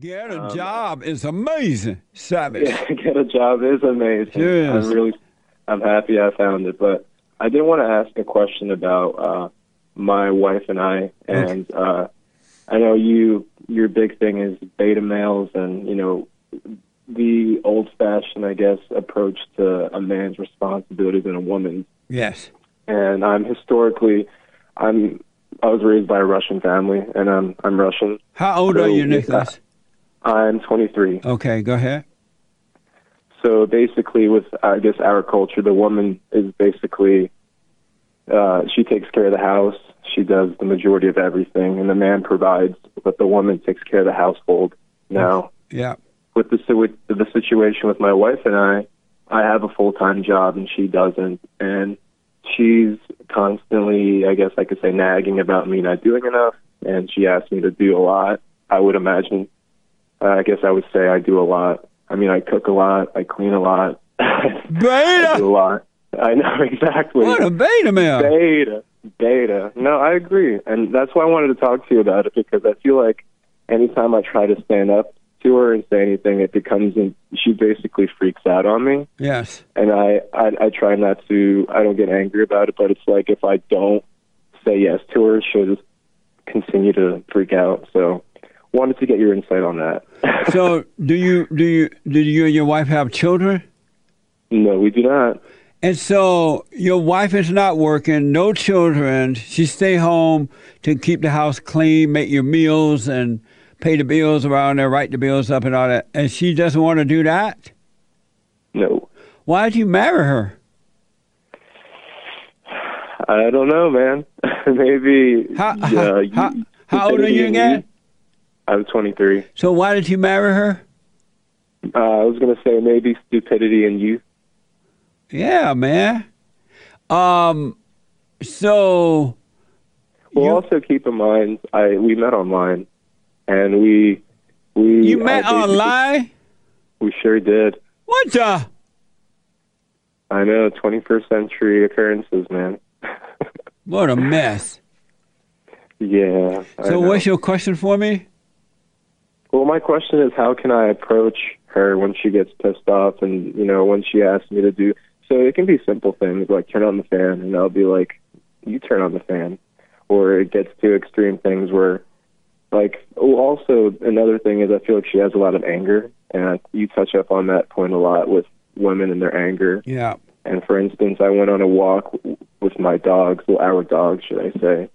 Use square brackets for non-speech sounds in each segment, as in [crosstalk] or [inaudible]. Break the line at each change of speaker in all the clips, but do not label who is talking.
Get a
Um,
job is amazing, Savage.
Yeah, [laughs] get a job is amazing.
Yes.
I'm really, I'm happy I found it. But I did want to ask a question about uh, my wife and I, and uh, I know you, your big thing is beta males, and you know, the old-fashioned, I guess, approach to a man's responsibilities and a woman's.
Yes.
And I'm historically, I'm, I was raised by a Russian family, and I'm, I'm Russian.
How old
So,
are you, Nicholas?
I'm 23.
Okay, go ahead.
So basically, with I guess our culture, the woman is basically uh, she takes care of the house. She does the majority of everything, and the man provides, but the woman takes care of the household. Now,
Yeah.
with the with the situation with my wife and I, I have a full time job and she doesn't, and she's constantly, I guess I could say, nagging about me not doing enough, and she asks me to do a lot. I would imagine. Uh, I guess I would say I do a lot. I mean, I cook a lot, I clean a lot, [laughs] I do a lot. I know [laughs] exactly.
What a beta male.
Beta, beta. No, I agree, and that's why I wanted to talk to you about it because I feel like anytime I try to stand up to her and say anything, it becomes and she basically freaks out on me,
Yes.
and I, I I try not to. I don't get angry about it, but it's like if I don't say yes to her, she'll just continue to freak out. So, wanted to get your insight on that. [laughs]
So, do you do you do you and your wife have children?
no, we do not.
And so your wife is not working, no children. She stay home to keep the house clean, make your meals, and pay the bills around there, write the bills up, and all that. And she doesn't want to do that.
No,
Why did you marry her?
I don't know, man. [laughs] Maybe.
How,
yeah,
how,
you-
how, how old are you again?
I'm 23.
So why did you marry her?
Uh, I was going to say maybe stupidity and youth.
Yeah, man. Um, so
Well,
You-
also keep in mind, I we met online, and we we
you met online.
We sure did.
What the?
I know, 21st century occurrences, man. [laughs]
What a mess.
yeah. I
So
know.
what's your question for me?
Well, my question is, how can I approach her when she gets pissed off, and you know, when she asks me to do? So it can be simple things like turn on the fan, and I'll be like, "You turn on the fan," or it gets to extreme things where, like, oh, also another thing is I feel like she has a lot of anger, and you touch up on that point a lot with women and their anger.
Yeah.
And for instance, I went on a walk with my dogs, well, our dogs, should I say,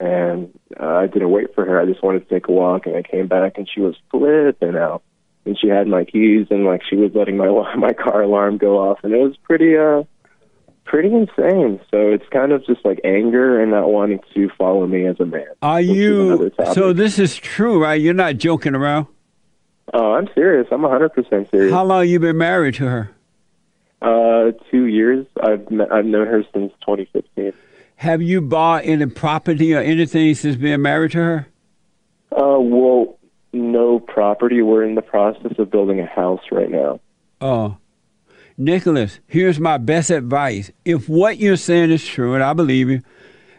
and uh, I didn't wait for her. I just wanted to take a walk, and I came back, and she was flipping out, and she had my keys, and like she was letting my [laughs] my car alarm go off, and it was pretty uh pretty insane. So it's kind of just like anger and not wanting to follow me as a man.
Are you? So this is true, right? You're not joking around.
Oh, I'm serious. I'm 100% serious.
How long you been married to her?
Uh, two years. I've met, I've known her since 2015.
Have you bought any property or anything since being married to her?
Uh, well, no property. We're in the process of building a house right now.
Oh, Nicholas, here's my best advice. If what you're saying is true, and I believe you,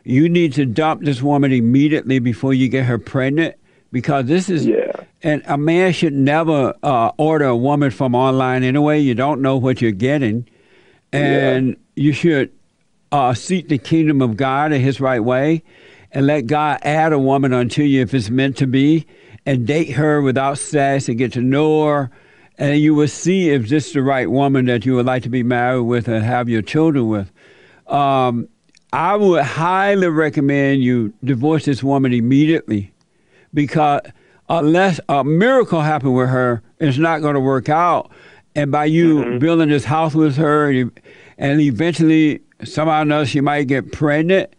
you need to dump this woman immediately before you get her pregnant because this is
Yeah.
and a man should never uh, order a woman from online anyway. You don't know what you're getting, and you should uh, seek the kingdom of God in His right way, and let God add a woman unto you if it's meant to be, and date her without sex and get to know her, and you will see if this is the right woman that you would like to be married with and have your children with. Um, I would highly recommend you divorce this woman immediately because unless a miracle happened with her, it's not going to work out. And by you building this house with her, and, and eventually somehow or another she might get pregnant,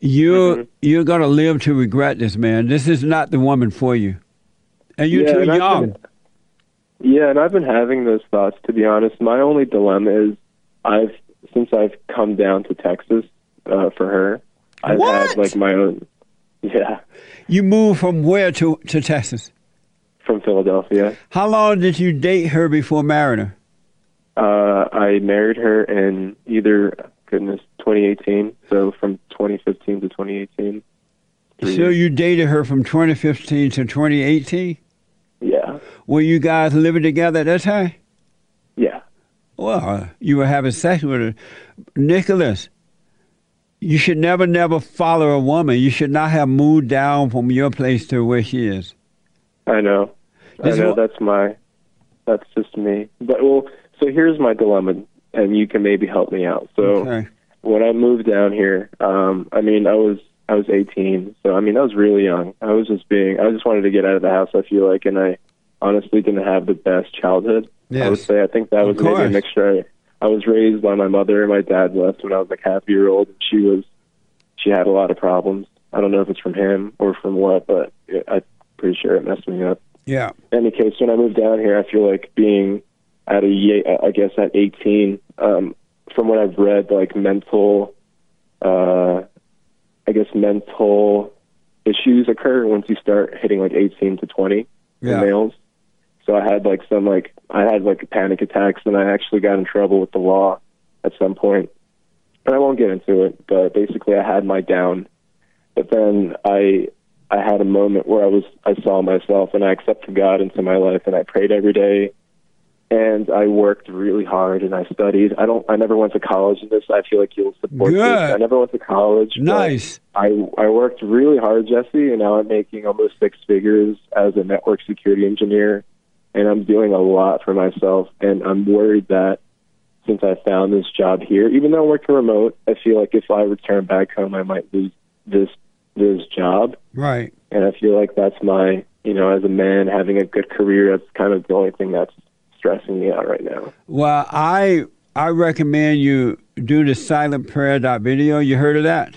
you're you're going to live to regret this, man. This is not the woman for you, and you're
Yeah,
too
and
young.
been- Yeah, and I've been having those thoughts. To be honest, my only dilemma is I've since I've come down to Texas uh, for her. I've
What?
had like my own. Yeah,
You moved from where to to Texas?
from Philadelphia.
How long did you date her before marrying her?
Uh, I married her in either goodness 2018, so from 2015 to 2018. Three
So
years.
you dated her from 2015 to 2018.
yeah,
Were you guys living together at that time?
Yeah.
Well, you were having sex with her. Nicholas, you should never, never follow a woman. You should not have moved down from your place to where she is.
I know.
This
I know that's my that's just me. But well, so here's my dilemma and you can maybe help me out. So
Okay.
when I moved down here, um I mean, I was I was 18. So I mean, I was really young. I was just being I just wanted to get out of the house, I feel like, and I honestly didn't have the best childhood. I would say I think that was maybe a mixture. I, I was raised by my mother and my dad left when I was like half a year old and she was she had a lot of problems. I don't know if it's from him or from what, but I'm pretty sure it messed me up
Yeah.
any case, when I moved down here, I feel like being at a, ye- I guess at 18, um, from what I've read, like mental, uh, I guess mental issues occur once you start hitting like 18 to 20
Yeah.
in males. So I had like some like I had like panic attacks, and I actually got in trouble with the law at some point. And I won't get into it, but basically I had my down. But then I I had a moment where I was I saw myself and I accepted God into my life and I prayed every day and I worked really hard and I studied. I don't I never went to college in this. I feel like you'll support this.
Good.
I never went to college.
Nice.
I I worked really hard, Jesse, and now I'm making almost six figures as a network security engineer and I'm doing a lot for myself and I'm worried that since I found this job here, even though I'm working remote, I feel like if I return back home I might lose this this job
Right.
and I feel like that's my, you know, as a man having a good career, that's kind of the only thing that's stressing me out right now.
Well, I I recommend you do the silent prayer dot video. You heard of that?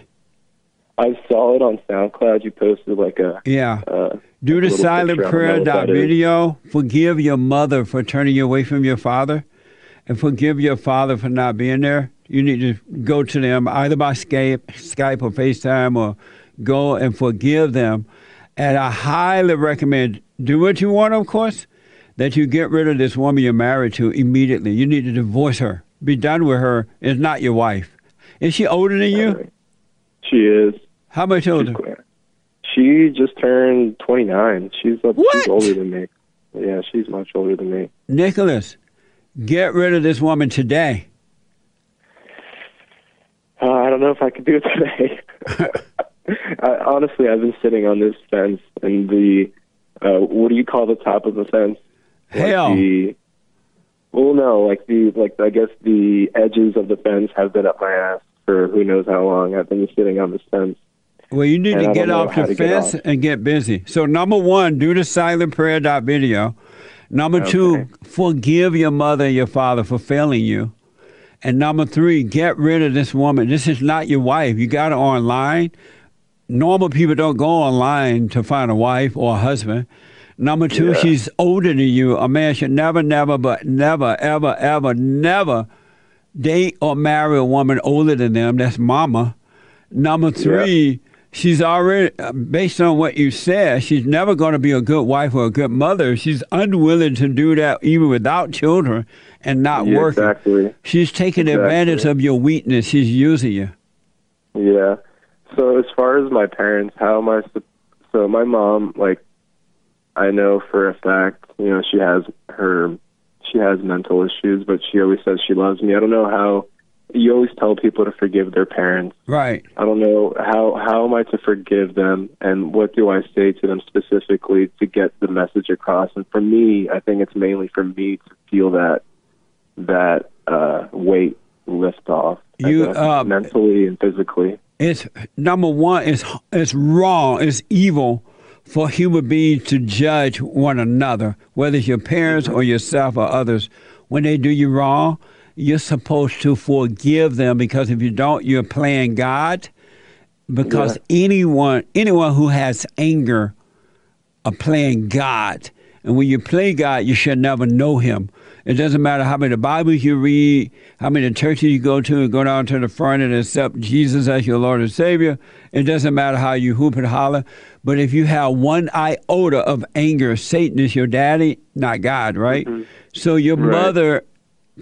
I saw it on SoundCloud. You posted like a,
Yeah.
uh,
Do the silent
picture. I don't know
prayer dot video. Forgive your mother for turning you away from your father, and forgive your father for not being there. You need to go to them either by Skype, Skype or FaceTime, or go and forgive them. And I highly recommend do what you want, of course, that you get rid of this woman you're married to immediately. You need to divorce her. Be done with her. It's not your wife. Is she older than you?
She is.
How much older?
She just turned 29. She's, she's older than me. Yeah, she's much older than me.
Nicholas, get rid of this woman today.
Uh, I don't know if I could do it today. [laughs] I, honestly, I've been sitting on this fence, and the uh, what do you call the top of the fence? Like
Hell.
the, well, no, like the like I guess the edges of the fence have been up my ass for who knows how long. I've been sitting on this fence.
Well, you need to get off the fence
off.
and get busy. So, number one, do the silent prayer dot video. Number two, forgive your mother and your father for failing you. And number three, get rid of this woman. This is not your wife. You got her online. Normal people don't go online to find a wife or a husband. Number two,
Yeah.
she's older than you. A man should never, never, but never, ever, ever, never date or marry a woman older than them. That's mama. Number three, she's already, uh, based on what you said, she's never going to be a good wife or a good mother. She's unwilling to do that even without children and not
Yeah,
working.
exactly.
She's taking
Exactly.
advantage of your weakness. She's using you.
Yeah. So as far as my parents, how am I? So my mom, like, I know for a fact, you know, she has her, she has mental issues, but she always says she loves me. I don't know how. You always tell people to forgive their parents.
Right.
I don't know how how am I to forgive them, and what do I say to them specifically to get the message across? And for me, I think it's mainly for me to feel that that uh, weight lift off,
You, uh,
mentally and physically.
It's number one. It's it's wrong. It's evil for human beings to judge one another, whether it's your parents or yourself or others. When they do you wrong, you're supposed to forgive them because if you don't, you're playing God. Because anyone anyone who has anger are playing God. And when you play God, you should never know Him. It doesn't matter how many Bibles you read, how many churches you go to, and go down to the front and accept Jesus as your Lord and Savior. It doesn't matter how you hoop and holler. But if you have one iota of anger, Satan is your daddy, not God, right? So your
Right.
mother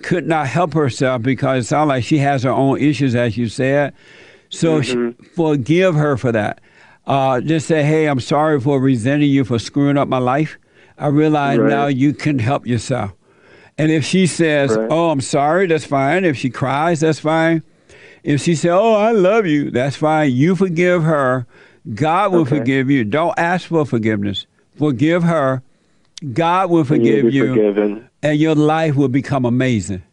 could not help herself because it sounds like she has her own issues, as you said. So sh forgive her for that. Uh, just say, hey, I'm sorry for resenting you for screwing up my life. I realize
Right.
now you can help yourself. And if she says,
Right.
"Oh, I'm sorry," that's fine. If she cries, that's fine. If she says, "Oh, I love you," that's fine. You forgive her. God will
Okay.
forgive you. Don't ask for forgiveness. Forgive her. God will forgive
be
you,
Forgiven.
and your life will become amazing.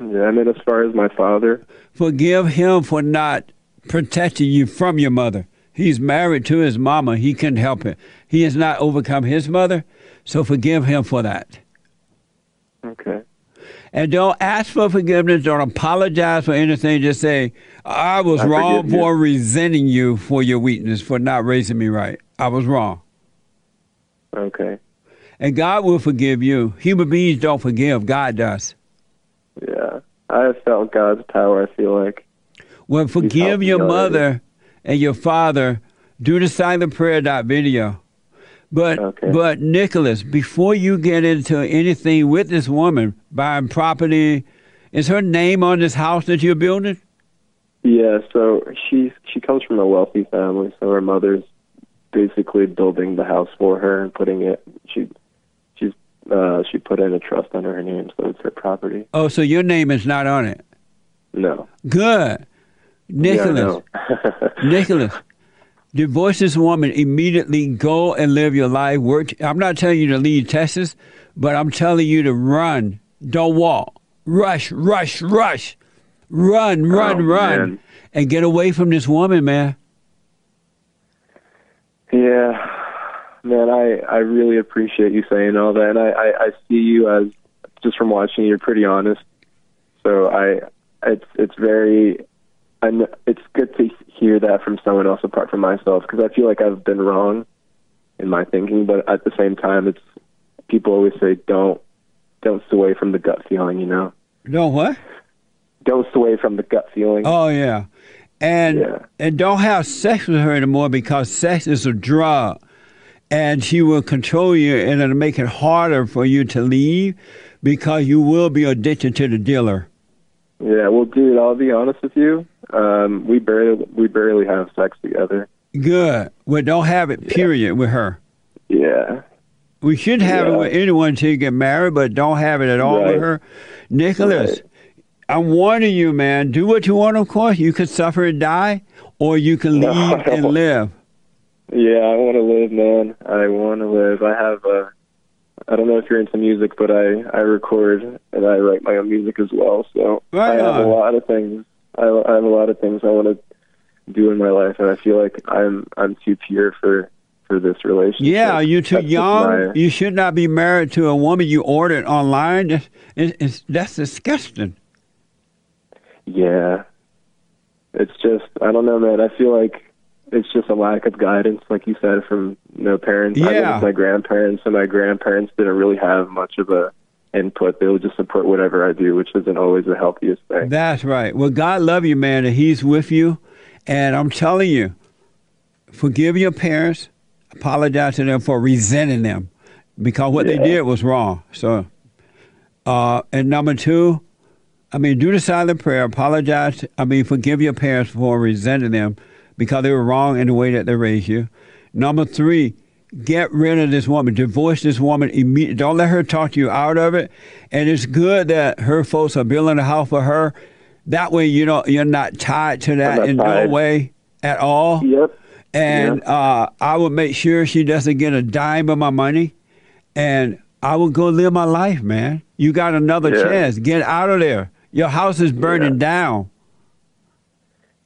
Yeah, I mean, as far as my father,
Forgive him for not protecting you from your mother. He's married to his mama. He couldn't help it. He has not overcome his mother, so forgive him for that.
Okay.
And don't ask for forgiveness. Don't apologize for anything. Just say, I was
I
wrong
forgive you."
for resenting you for your weakness, for not raising me right. I was wrong.
Okay.
And God will forgive you. Human beings don't forgive, God does.
Yeah. I have felt God's power, I feel like.
Well, forgive your mother and your father. Do the silent prayer dot video. But
Okay.
but Nicholas, before you get into anything with this woman, buying property, is her name on this house that you're building?
Yeah, so she she comes from a wealthy family, so her mother's basically building the house for her and putting it she she's uh she put in a trust under her name, so it's her property.
Oh, so your name is not on it.
No.
Good. Nicholas,
Yeah, no. [laughs]
Nicholas, divorce this woman immediately. Go and live your life. Work. I'm not telling you to leave Texas, but I'm telling you to run. Don't walk. Rush, rush, rush. Run, run,
Oh,
run.
man.
And get away from this woman, man.
Yeah, man, I I really appreciate you saying all that, and I I, I see you as just from watching you, you're pretty honest. So I it's it's very and it's good to hear that from someone else apart from myself because I feel like I've been wrong in my thinking, but at the same time, it's people always say don't don't sway from the gut feeling, you know,
No, what?
don't sway from the gut feeling.
Oh, yeah. And
Yeah.
and don't have sex with her anymore because sex is a drug. And she will control you and it'll make it harder for you to leave because you will be addicted to the dealer.
Yeah, well, dude, I'll be honest with you. Um, we barely we barely have sex together.
Good. Well, don't have it, period, with her.
Yeah.
We should have it with anyone until you get married, but don't have it at all with her. Nicholas,
Right.
I'm warning you, man. Do what you want, of course. You could suffer and die, or you can
No, [laughs]
leave
I
and live.
Yeah, I want to live, man. I want to live. I have a. I don't know if you're into music, but I I record and I write my own music as well. So
Right
I have
on.
a lot of things. I, I have a lot of things I want to do in my life, and I feel like I'm I'm too pure for for this relationship.
Yeah, you're too
That's
young.
my-
You should not be married to a woman you ordered online. It's, it's, that's disgusting.
Yeah. It's just I don't know, man. I feel like it's just a lack of guidance, like you said, from no parents. Yeah. I live
Yeah.
with my grandparents, and my grandparents didn't really have much of a input. They will just support whatever I do, which isn't always the healthiest thing.
That's right. Well, God love you, man, and He's with you. And I'm telling you, forgive your parents. Apologize to them for resenting them because what they did was wrong. So, uh, and number two, I mean, do the silent prayer. Apologize. I mean, forgive your parents for resenting them because they were wrong in the way that they raised you. Number three, get rid of this woman. Divorce this woman immediately. Don't let her talk you out of it. And it's good that her folks are building a house for her. That way, you don't you're not tied to that in no way at all.
Yep.
And uh, I will make sure she doesn't get a dime of my money. And I will go live my life, man. You got another
Yeah.
chance. Get out of there. Your house is burning
Yeah.
down.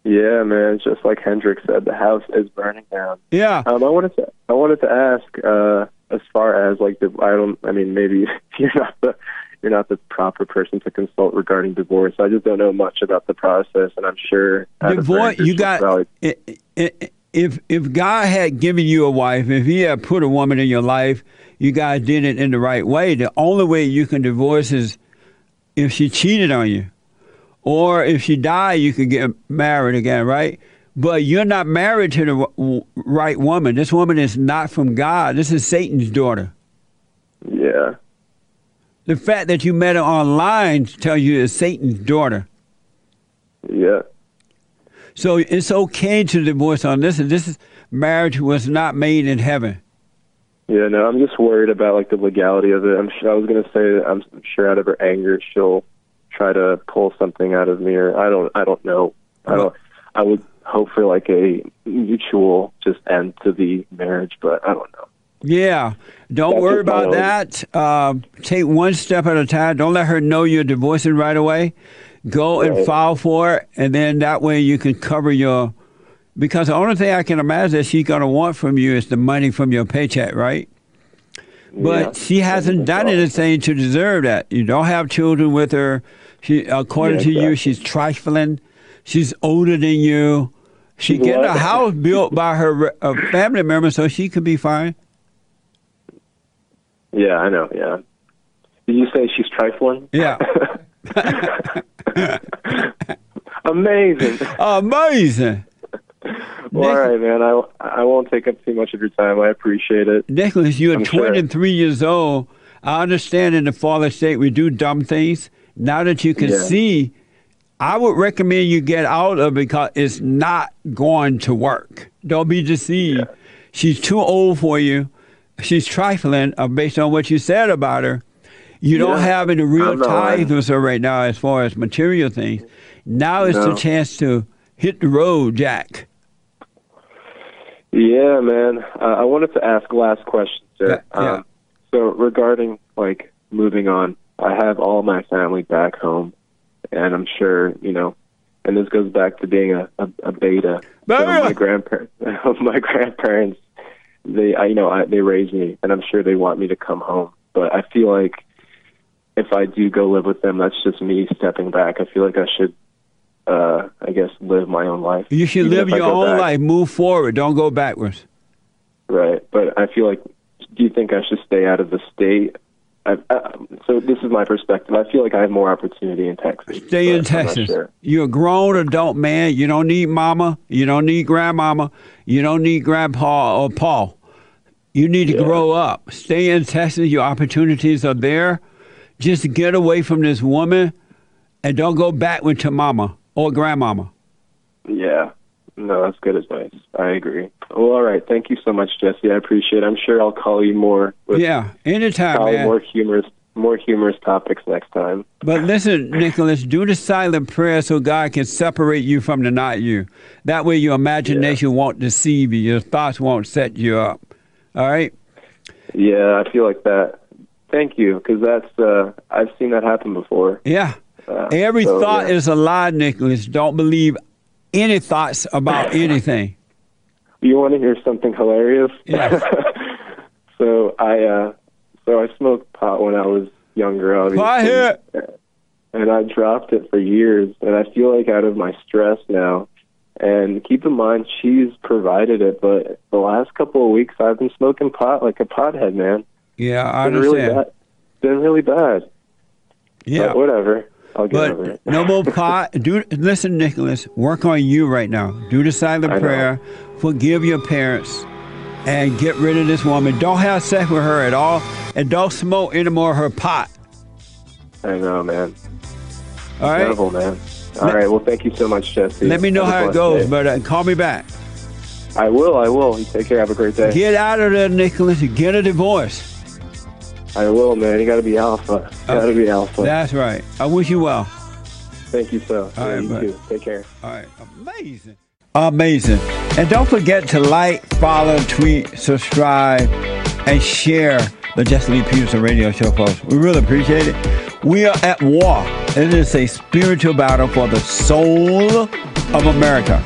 Yeah, man. It's just like Hendrik said, the house is burning down.
Yeah.
Um, I wanted to I wanted to ask uh, as far as like the I don't I mean maybe [laughs] you're not the you're not the proper person to consult regarding divorce. I just don't know much about the process, and I'm sure
Divorce. You got.
probably-
i- i- If if God had given you a wife, if He had put a woman in your life, you guys did it in the right way. The only way you can divorce is if she cheated on you, or if she died, you could get married again, right? But you're not married to the right woman. This woman is not from God. This is Satan's daughter.
yeah.
The fact that you met her online tells you it's Satan's daughter.
Yeah.
So it's okay to divorce on this. And this is marriage was not made in heaven.
Yeah, no, I'm just worried about like the legality of it. I'm sure I was gonna say that I'm sure out of her anger she'll try to pull something out of me, or I don't, I don't know. I don't. I would hope for like a mutual just end to the marriage, but I don't know.
Yeah, don't
That's
worry about that. Um, take one step at a time. Don't let her know you're divorcing right away. Go and file for it, and then that way you can cover your. Because the only thing I can imagine that she's going to want from you is the money from your paycheck, right? But
Yeah.
she hasn't done anything to deserve that. You don't have children with her. She, according
Yeah,
to you, she's trifling. She's older than you. She
She's
getting a house built by her uh, family member, so she could be fine.
Yeah, I know. Yeah. Did you say she's trifling?
Yeah. [laughs] [laughs]
Amazing.
Amazing.
Well, all right, man. I I won't take up too much of your time. I appreciate it.
Nicholas, you're
I'm sure.
23 years old. I understand in the fallen state we do dumb things. Now that you can
Yeah.
see, I would recommend you get out of it because it's not going to work. Don't be deceived. She's too old for you. She's trifling uh, based on what you said about her. You don't have any real ties with her right now as far as material things. Now is the chance to hit the road, Jack.
Yeah, man. Uh, I wanted to ask last question, sir.
Yeah, yeah.
Um, so regarding like moving on, I have all my family back home, and I'm sure you know. And this goes back to being a a, a beta. So my grandparents, [laughs] my grandparents, they, I, you know, I, they raised me, and I'm sure they want me to come home. But I feel like if I do go live with them, that's just me stepping back. I feel like I should, uh, I guess, live my own life.
You should
Even
live your own
back.
life. Move forward. Don't go backwards.
Right, but I feel like, do you think I should stay out of the state? I, I, so this is my perspective. I feel like I have more opportunity in Texas.
Stay in
but I'm not
Texas.
sure.
You're a grown adult man. You don't need mama. You don't need grandmama. You don't need grandpa or Paul. You need to
Yeah.
grow up. Stay in Texas. Your opportunities are there. Just get away from this woman and don't go back with to mama or grandmama.
Yeah, no, that's good advice. I agree. Well, all right. Thank you so much, Jesse. I appreciate it. I'm sure I'll call you more with
Yeah, anytime,
probably
man.
more humorous, more humorous topics next time.
But listen, Nicholas, do the silent prayer so God can separate you from the not you. That way your imagination won't deceive you. Your thoughts won't set you up. All right?
Yeah, I feel like that. Thank you, because that's uh, I've seen that happen before.
Yeah.
Uh,
Every
so,
thought
yeah.
is a lie, Nicholas. Don't believe any thoughts about [laughs] anything.
You want to hear something hilarious?
Yes. [laughs]
so I uh so I smoked pot when I was younger, obviously.
Pot hit.
And I dropped it for years and I feel like out of my stress now. And keep in mind she's provided it, but the last couple of weeks I've been smoking pot like a pothead, man.
Yeah, I
been really
understand.
bad. Been really bad.
Yeah.
But whatever. I'll get over
But
it.
no more pot. Do listen, Nicholas. Work on you right now. Do the silent
I know.
prayer. Forgive your parents, and get rid of this woman. Don't have sex with her at all, and don't smoke any more her pot.
I know, man.
All right.
Devil, man. All right. Well, thank you so much, Jesse.
Let me know
Have
how it goes,
day.
but uh, call me back.
I will. I will. You take care. Have a great day.
Get out of there, Nicholas. Get a divorce.
I will, man. You got to be alpha. Oh, got to be alpha.
That's right. I wish you well.
Thank you, so.
All
Yeah,
right,
you too. Take care.
All right. Amazing. Amazing. And don't forget to like, follow, tweet, subscribe, and share the Jesse Lee Peterson radio show, folks. We really appreciate it. We are at war. It is a spiritual battle for the soul of America.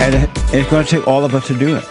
And it's going to take all of us to do it.